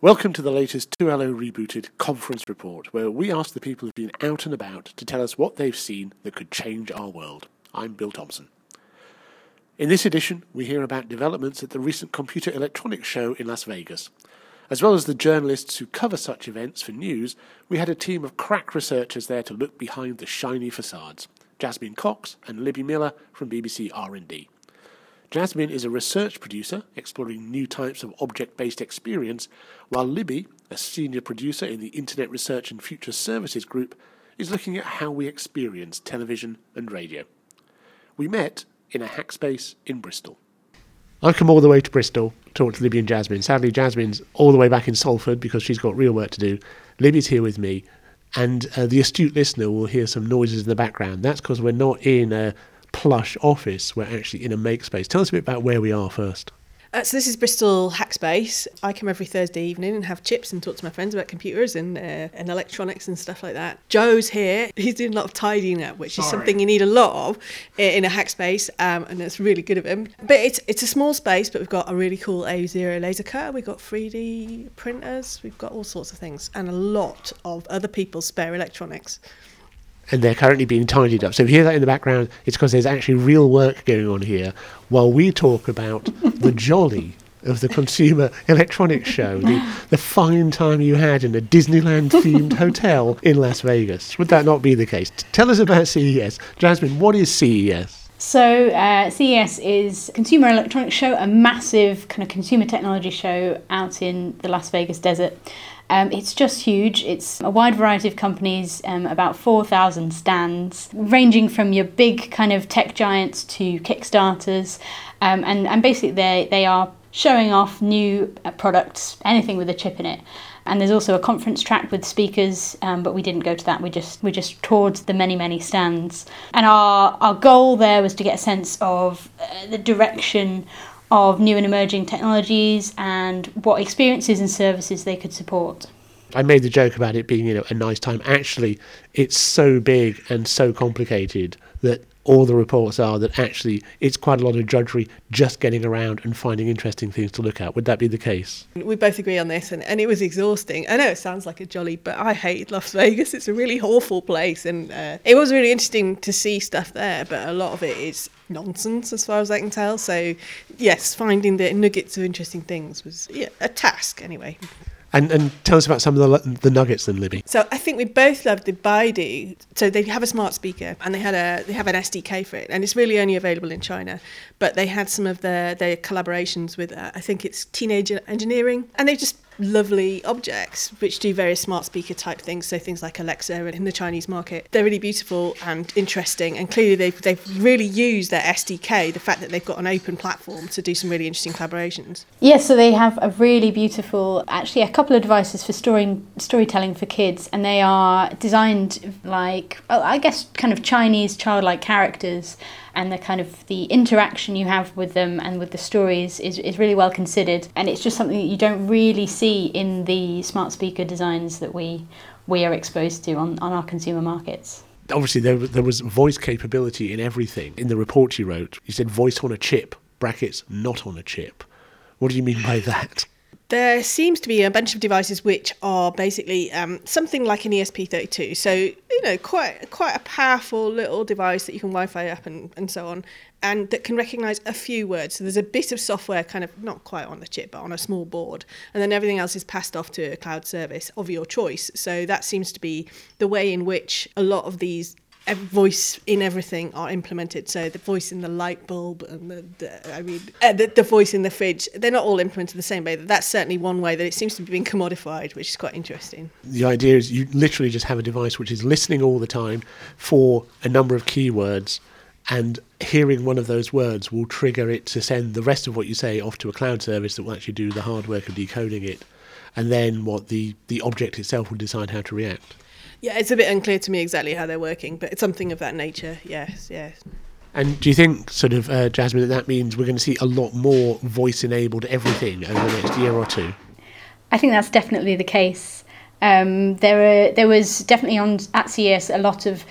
Welcome to the latest 2LO rebooted conference report, where we ask the people who've been out and about to tell us what they've seen that could change our world. I'm Bill Thompson. In this edition, we hear about developments at the recent Computer Electronics Show in Las Vegas. As well as the journalists who cover such events for news, we had a team of crack researchers there to look behind the shiny facades. Jasmine Cox and Libby Miller from BBC R&D. Jasmine is a research producer exploring new types of object based experience, while Libby, a senior producer in the Internet Research and Future Services Group, is looking at how we experience television and radio. We met in a hackspace in Bristol. I've come all the way to Bristol to talk to Libby and Jasmine. Sadly, Jasmine's all the way back in Salford because she's got real work to do. Libby's here with me, and uh, the astute listener will hear some noises in the background. That's because we're not in a plush office. We're actually in a make space. Tell us a bit about where we are first. Uh, so this is Bristol Hackspace. I come every Thursday evening and have chips and talk to my friends about computers and uh, and electronics and stuff like that. Joe's here. He's doing a lot of tidying up, which Sorry. is something you need a lot of in a hackspace, um, and it's really good of him. But it's it's a small space, but we've got a really cool A0 laser cutter. We've got 3D printers. We've got all sorts of things, and a lot of other people's spare electronics and they're currently being tidied up. So if you hear that in the background, it's because there's actually real work going on here while we talk about the jolly of the Consumer Electronics Show, the, the fine time you had in a Disneyland themed hotel in Las Vegas. Would that not be the case? Tell us about CES. Jasmine, what is CES? So, uh, CES is Consumer Electronics Show, a massive kind of consumer technology show out in the Las Vegas desert. Um, it's just huge. It's a wide variety of companies, um, about 4,000 stands, ranging from your big kind of tech giants to Kickstarters. Um, and, and basically, they, they are showing off new uh, products, anything with a chip in it. And there's also a conference track with speakers, um, but we didn't go to that. We just we just toured the many many stands. And our our goal there was to get a sense of uh, the direction of new and emerging technologies and what experiences and services they could support. I made the joke about it being you know a nice time. Actually, it's so big and so complicated that all the reports are that actually it's quite a lot of drudgery just getting around and finding interesting things to look at. Would that be the case? We both agree on this, and, and it was exhausting. I know it sounds like a jolly, but I hate Las Vegas. It's a really awful place, and uh, it was really interesting to see stuff there, but a lot of it is nonsense as far as I can tell. So, yes, finding the nuggets of interesting things was yeah, a task anyway. And and tell us about some of the the nuggets then, Libby. So I think we both loved the Baidu. So they have a smart speaker and they had a they have an SDK for it, and it's really only available in China. But they had some of their their collaborations with uh, I think it's Teenage Engineering, and they just lovely objects which do various smart speaker type things so things like alexa in the chinese market. They're really beautiful and interesting and clearly they've, they've really used their sdk the fact that they've got an open platform to do some really interesting collaborations. Yes so they have a really beautiful actually a couple of devices for story, storytelling for kids and they are designed like i guess kind of chinese childlike characters and the kind of the interaction you have with them and with the stories is, is really well considered. And it's just something that you don't really see in the smart speaker designs that we we are exposed to on, on our consumer markets. Obviously there, there was voice capability in everything. In the report you wrote you said voice on a chip brackets not on a chip. What do you mean by that? There seems to be a bunch of devices which are basically um, something like an ESP32. So you know, quite quite a powerful little device that you can Wi-Fi up and, and so on, and that can recognise a few words. So there's a bit of software, kind of not quite on the chip, but on a small board, and then everything else is passed off to a cloud service of your choice. So that seems to be the way in which a lot of these voice in everything are implemented. So the voice in the light bulb and the, the I mean uh, the, the, voice in the fridge, they're not all implemented the same way. That's certainly one way that it seems to be being commodified, which is quite interesting. The idea is you literally just have a device which is listening all the time for a number of keywords and hearing one of those words will trigger it to send the rest of what you say off to a cloud service that will actually do the hard work of decoding it and then what the, the object itself will decide how to react. Yeah, it's a bit unclear to me exactly how they're working, but it's something of that nature. Yes, yes. And do you think, sort of, uh, Jasmine, that that means we're going to see a lot more voice-enabled everything over the next year or two? I think that's definitely the case. Um, there, there was definitely on at CES a lot of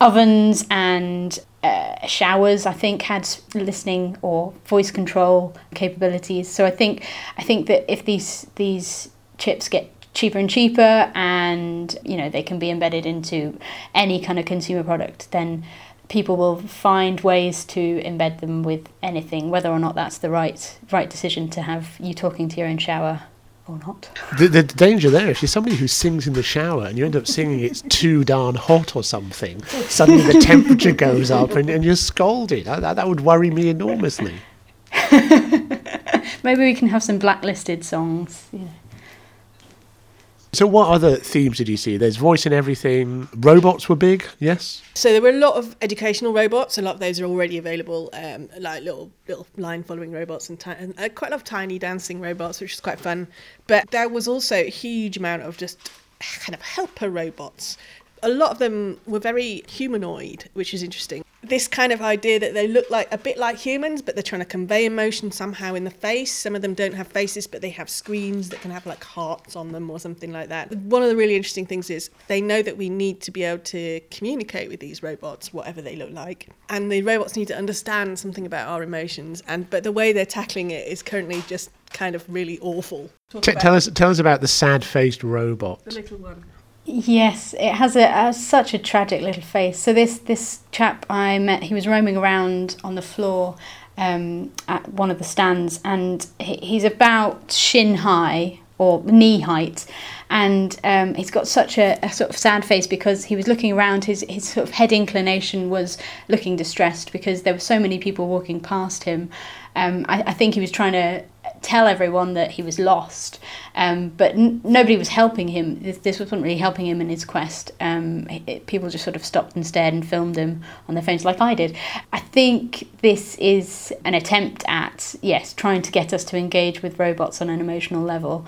ovens and uh, showers. I think had listening or voice control capabilities. So I think I think that if these these chips get cheaper and cheaper and you know they can be embedded into any kind of consumer product then people will find ways to embed them with anything whether or not that's the right right decision to have you talking to your own shower or not The, the danger there, if you're somebody who sings in the shower and you end up singing it's too darn hot or something, suddenly the temperature goes up and, and you're scalded. That, that, would worry me enormously. maybe we can have some blacklisted songs you know. So, what other themes did you see? There's voice in everything. Robots were big, yes. So there were a lot of educational robots. A lot of those are already available, um, like little little line following robots and, ti- and uh, quite a lot of tiny dancing robots, which is quite fun. But there was also a huge amount of just kind of helper robots. A lot of them were very humanoid, which is interesting. This kind of idea that they look like a bit like humans, but they're trying to convey emotion somehow in the face. Some of them don't have faces, but they have screens that can have like hearts on them or something like that. One of the really interesting things is they know that we need to be able to communicate with these robots, whatever they look like, and the robots need to understand something about our emotions. And but the way they're tackling it is currently just kind of really awful. T- tell us, tell us about the sad-faced robot. the little one. Yes, it has a, a such a tragic little face. So this this chap I met, he was roaming around on the floor um, at one of the stands, and he, he's about shin high or knee height, and um, he's got such a, a sort of sad face because he was looking around. His his sort of head inclination was looking distressed because there were so many people walking past him. Um, I, I think he was trying to tell everyone that he was lost, um, but n- nobody was helping him. This, wasn't really helping him in his quest. Um, it- people just sort of stopped and stared and filmed him on their phones, like I did. I think this is an attempt at yes, trying to get us to engage with robots on an emotional level,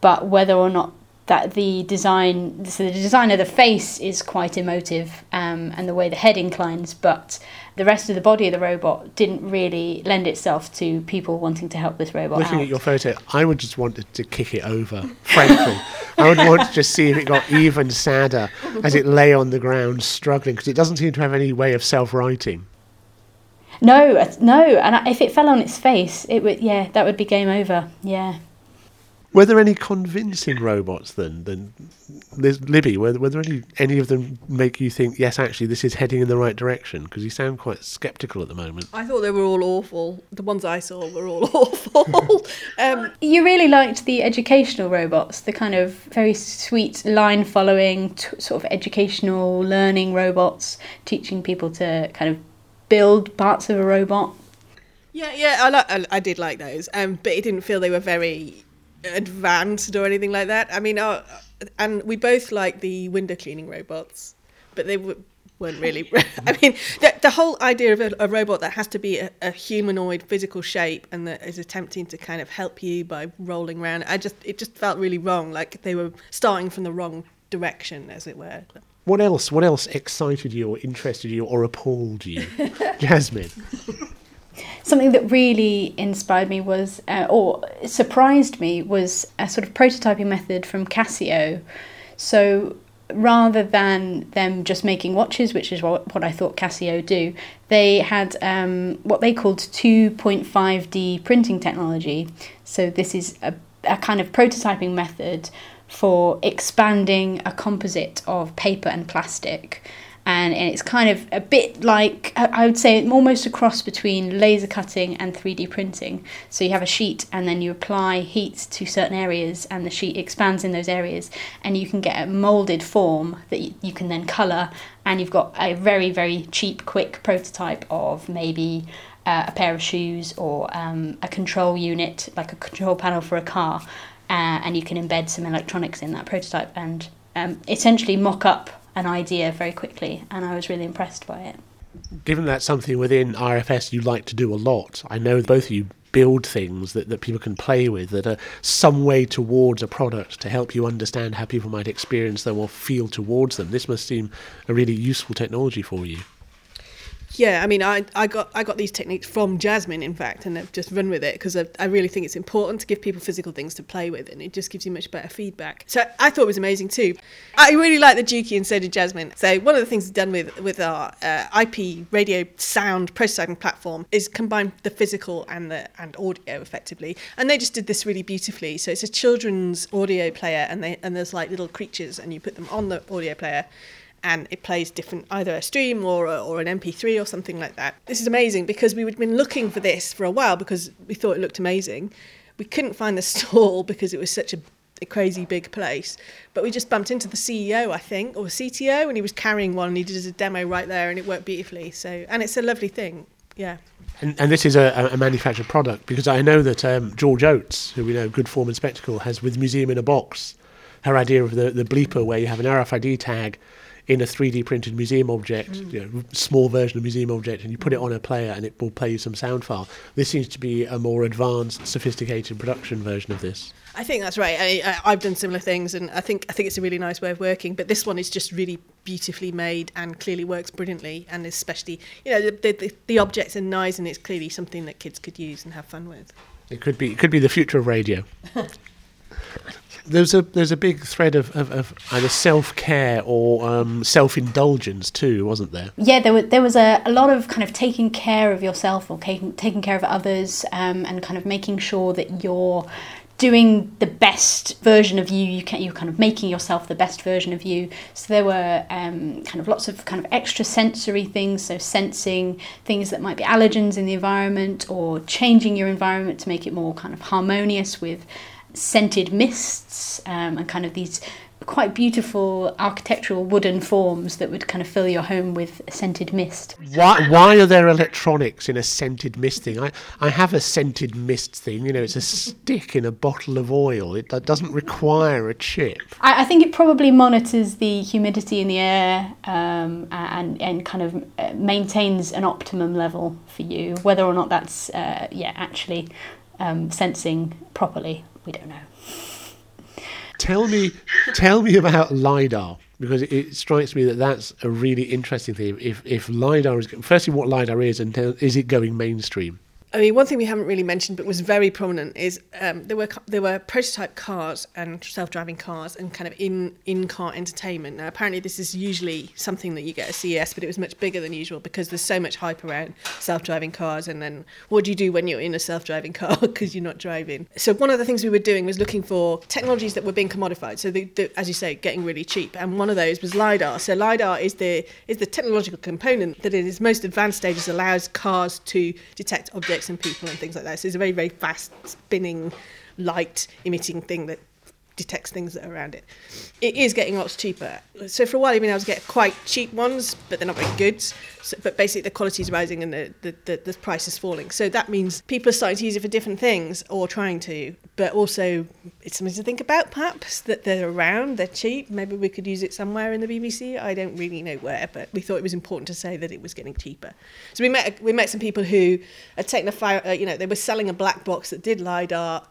but whether or not that the design, so the design of the face is quite emotive, um, and the way the head inclines, but the rest of the body of the robot didn't really lend itself to people wanting to help this robot Looking out. at your photo, I would just want to kick it over, frankly. I would want to just see if it got even sadder as it lay on the ground struggling, because it doesn't seem to have any way of self-righting. No, uh, no, and if it fell on its face, it would. Yeah, that would be game over. Yeah. Were there any convincing robots then? Then, Liz, Libby, were, were there any any of them make you think, yes, actually, this is heading in the right direction? Because you sound quite sceptical at the moment. I thought they were all awful. The ones I saw were all awful. um, You really liked the educational robots, the kind of very sweet line following, t- sort of educational learning robots, teaching people to kind of build parts of a robot. yeah, yeah, I, li- I, I did like those, um, but it didn't feel they were very advanced or anything like that. I mean, uh, and we both like the window cleaning robots, but they w- weren't really. I mean, the, the whole idea of a, a robot that has to be a, a humanoid physical shape and that is attempting to kind of help you by rolling around, I just it just felt really wrong. Like they were starting from the wrong direction, as it were. What else? What else excited you, or interested you, or appalled you, Jasmine? Something that really inspired me was, uh, or surprised me, was a sort of prototyping method from Casio. So rather than them just making watches, which is what, what I thought Casio do, they had um, what they called 2.5D printing technology. So this is a, a kind of prototyping method for expanding a composite of paper and plastic and it's kind of a bit like I would say almost a cross between laser cutting and 3D printing. So you have a sheet and then you apply heat to certain areas and the sheet expands in those areas. And you can get a molded form that you, you can then color. And you've got a very very cheap quick prototype of maybe uh, a pair of shoes or um, a control unit like a control panel for a car. Uh, and you can embed some electronics in that prototype and um, essentially mock up an idea very quickly, and I was really impressed by it. Given that's something within RFS you like to do a lot, I know both of you build things that, that people can play with that are some way towards a product to help you understand how people might experience them or feel towards them. This must seem a really useful technology for you. Yeah, I mean, I, I got I got these techniques from Jasmine, in fact, and I've just run with it because I, I really think it's important to give people physical things to play with, and it just gives you much better feedback. So I thought it was amazing too. I really like the Jooki, and so did Jasmine. So one of the things we've done with with our uh, IP radio sound prototyping platform is combine the physical and the and audio effectively, and they just did this really beautifully. So it's a children's audio player, and they and there's like little creatures, and you put them on the audio player and it plays different either a stream or a, or an MP3 or something like that. This is amazing because we had been looking for this for a while because we thought it looked amazing. We couldn't find the stall because it was such a, a crazy big place, but we just bumped into the CEO, I think, or CTO, and he was carrying one and he did a demo right there, and it worked beautifully. So, and it's a lovely thing. Yeah. And, and this is a, a manufactured product because I know that um, George Oates, who we know, Good Form and Spectacle, has with Museum in a Box, her idea of the, the bleeper where you have an RFID tag in a 3D printed museum object, mm. you know, small version of museum object, and you put it on a player and it will play you some sound file. This seems to be a more advanced, sophisticated production version of this. I think that's right. I, I, have done similar things, and I think I think it's a really nice way of working. But this one is just really beautifully made and clearly works brilliantly, and especially you know the the, the objects are nice, and it's clearly something that kids could use and have fun with. It could be it could be the future of radio. there's a there's a big thread of, of, of either self care or um, self indulgence too, wasn't there? Yeah, there was there was a, a lot of kind of taking care of yourself or taking taking care of others, um, and kind of making sure that you're doing the best version of you. You can, you're kind of making yourself the best version of you. So there were um, kind of lots of kind of extra sensory things. So sensing things that might be allergens in the environment, or changing your environment to make it more kind of harmonious with scented mists um, and kind of these quite beautiful architectural wooden forms that would kind of fill your home with scented mist. Why, why are there electronics in a scented mist thing? I, I have a scented mist thing, you know, it's a stick in a bottle of oil. It doesn't require a chip. I, I think it probably monitors the humidity in the air um, and, and kind of uh, maintains an optimum level for you. Whether or not that's, uh, yeah, actually um, sensing properly we don't know. Tell me, tell me about lidar because it, it, strikes me that that's a really interesting thing. If if lidar is firstly what lidar is, and is it going mainstream? I mean, one thing we haven't really mentioned but was very prominent is um, there were there were prototype cars and self-driving cars and kind of in in car entertainment. Now, apparently, this is usually something that you get at CES, but it was much bigger than usual because there's so much hype around self-driving cars. And then, what do you do when you're in a self-driving car because you're not driving? So one of the things we were doing was looking for technologies that were being commodified. So, the, the, as you say, getting really cheap. And one of those was lidar. So lidar is the is the technological component that in its most advanced stages allows cars to detect objects and people and things like that. So it's a very, very fast spinning, light emitting thing that detects things that are around it. It is getting lots cheaper. So for a while, you've been able to get quite cheap ones, but they're not very good. So, but basically, the quality is rising and the, the, the, the price is falling. So that means people are starting to use it for different things or trying to. But also, it's something to think about, perhaps, that they're around, they're cheap. Maybe we could use it somewhere in the BBC. I don't really know where, but we thought it was important to say that it was getting cheaper. So we met we met some people who had taken a fire, uh, you know, they were selling a black box that did LiDAR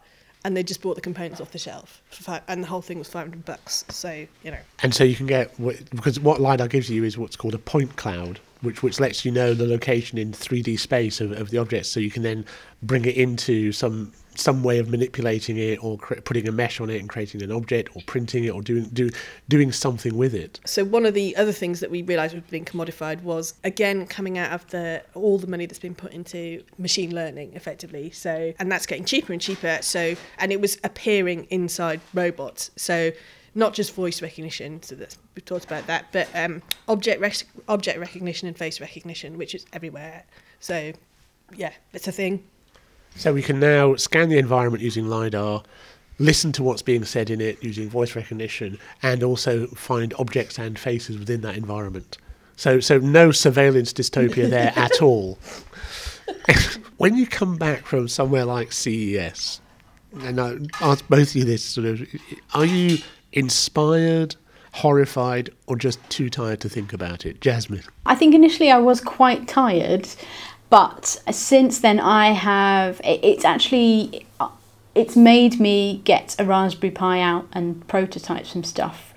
and they just bought the components off the shelf, five, and the whole thing was five hundred bucks. So you know. And so you can get because what lidar gives you is what's called a point cloud, which which lets you know the location in three D space of, of the object, so you can then bring it into some some way of manipulating it or cre- putting a mesh on it and creating an object or printing it or doing do, doing something with it. So one of the other things that we realized was being commodified was again coming out of the all the money that's been put into machine learning effectively. So and that's getting cheaper and cheaper. So and it was appearing inside robots. So not just voice recognition, so that's, we've talked about that, but um, object rec- object recognition and face recognition, which is everywhere. So, yeah, it's a thing. So we can now scan the environment using LiDAR, listen to what's being said in it using voice recognition, and also find objects and faces within that environment. So, so no surveillance dystopia there at all. when you come back from somewhere like CES, and I ask both of you this sort of, are you inspired, horrified, or just too tired to think about it? Jasmine? I think initially I was quite tired but since then, I have. It's actually. It's made me get a Raspberry Pi out and prototype some stuff.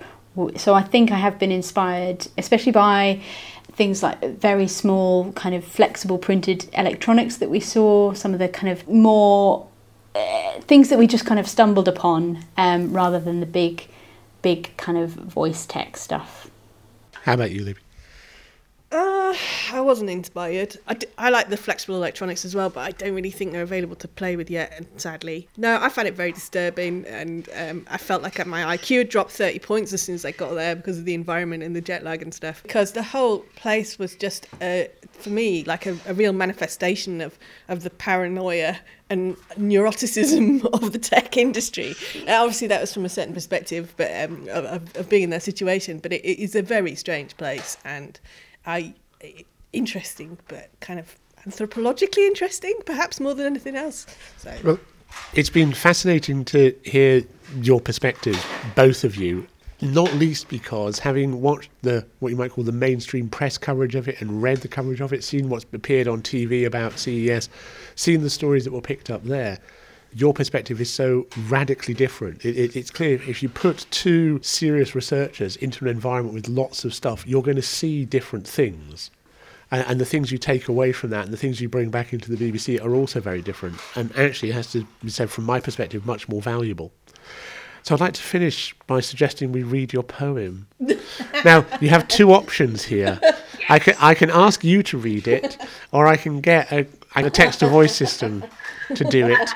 So I think I have been inspired, especially by things like very small, kind of flexible printed electronics that we saw, some of the kind of more uh, things that we just kind of stumbled upon um, rather than the big, big kind of voice tech stuff. How about you, Libby? Uh, I wasn't inspired. I, d- I like the flexible electronics as well, but I don't really think they're available to play with yet, and sadly. No, I found it very disturbing, and um, I felt like my IQ had dropped 30 points as soon as I got there because of the environment and the jet lag and stuff. Because the whole place was just, for me, like a, a real manifestation of, of the paranoia and neuroticism of the tech industry. Now, obviously, that was from a certain perspective, but um, of, of being in that situation. But it, it is a very strange place, and I interesting, but kind of anthropologically interesting, perhaps more than anything else. So. Well, it's been fascinating to hear your perspectives, both of you. Not least because having watched the what you might call the mainstream press coverage of it and read the coverage of it, seen what's appeared on TV about CES, seen the stories that were picked up there, your perspective is so radically different. It, it, it's clear if you put two serious researchers into an environment with lots of stuff, you're going to see different things. And, and, the things you take away from that and the things you bring back into the BBC are also very different. And actually, it has to be said, from my perspective, much more valuable. So I'd like to finish by suggesting we read your poem. now, you have two options here. I can, I can ask you to read it, or I can get a, a text to voice system to do it.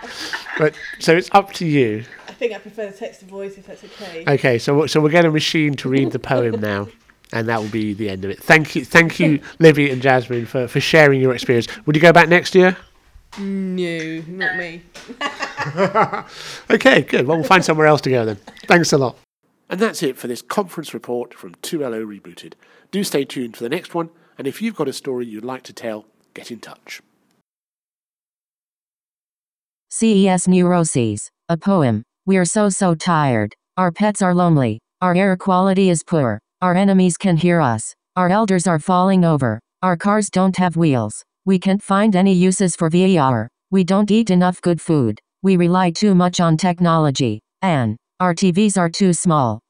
But so it's up to you. I think I prefer the text to voice if that's okay. Okay, so so we'll get a machine to read the poem now. And that will be the end of it. Thank you, thank you, Libby and Jasmine, for, for sharing your experience. Would you go back next year? No, not me. okay, good. Well, we'll find somewhere else to go then. Thanks a lot. And that's it for this conference report from 2LO Rebooted. Do stay tuned for the next one, and if you've got a story you'd like to tell, get in touch. CES Neuroses, a poem. We're so so tired. Our pets are lonely. Our air quality is poor. Our enemies can hear us. Our elders are falling over. Our cars don't have wheels. We can't find any uses for VR. We don't eat enough good food. We rely too much on technology. And our TVs are too small.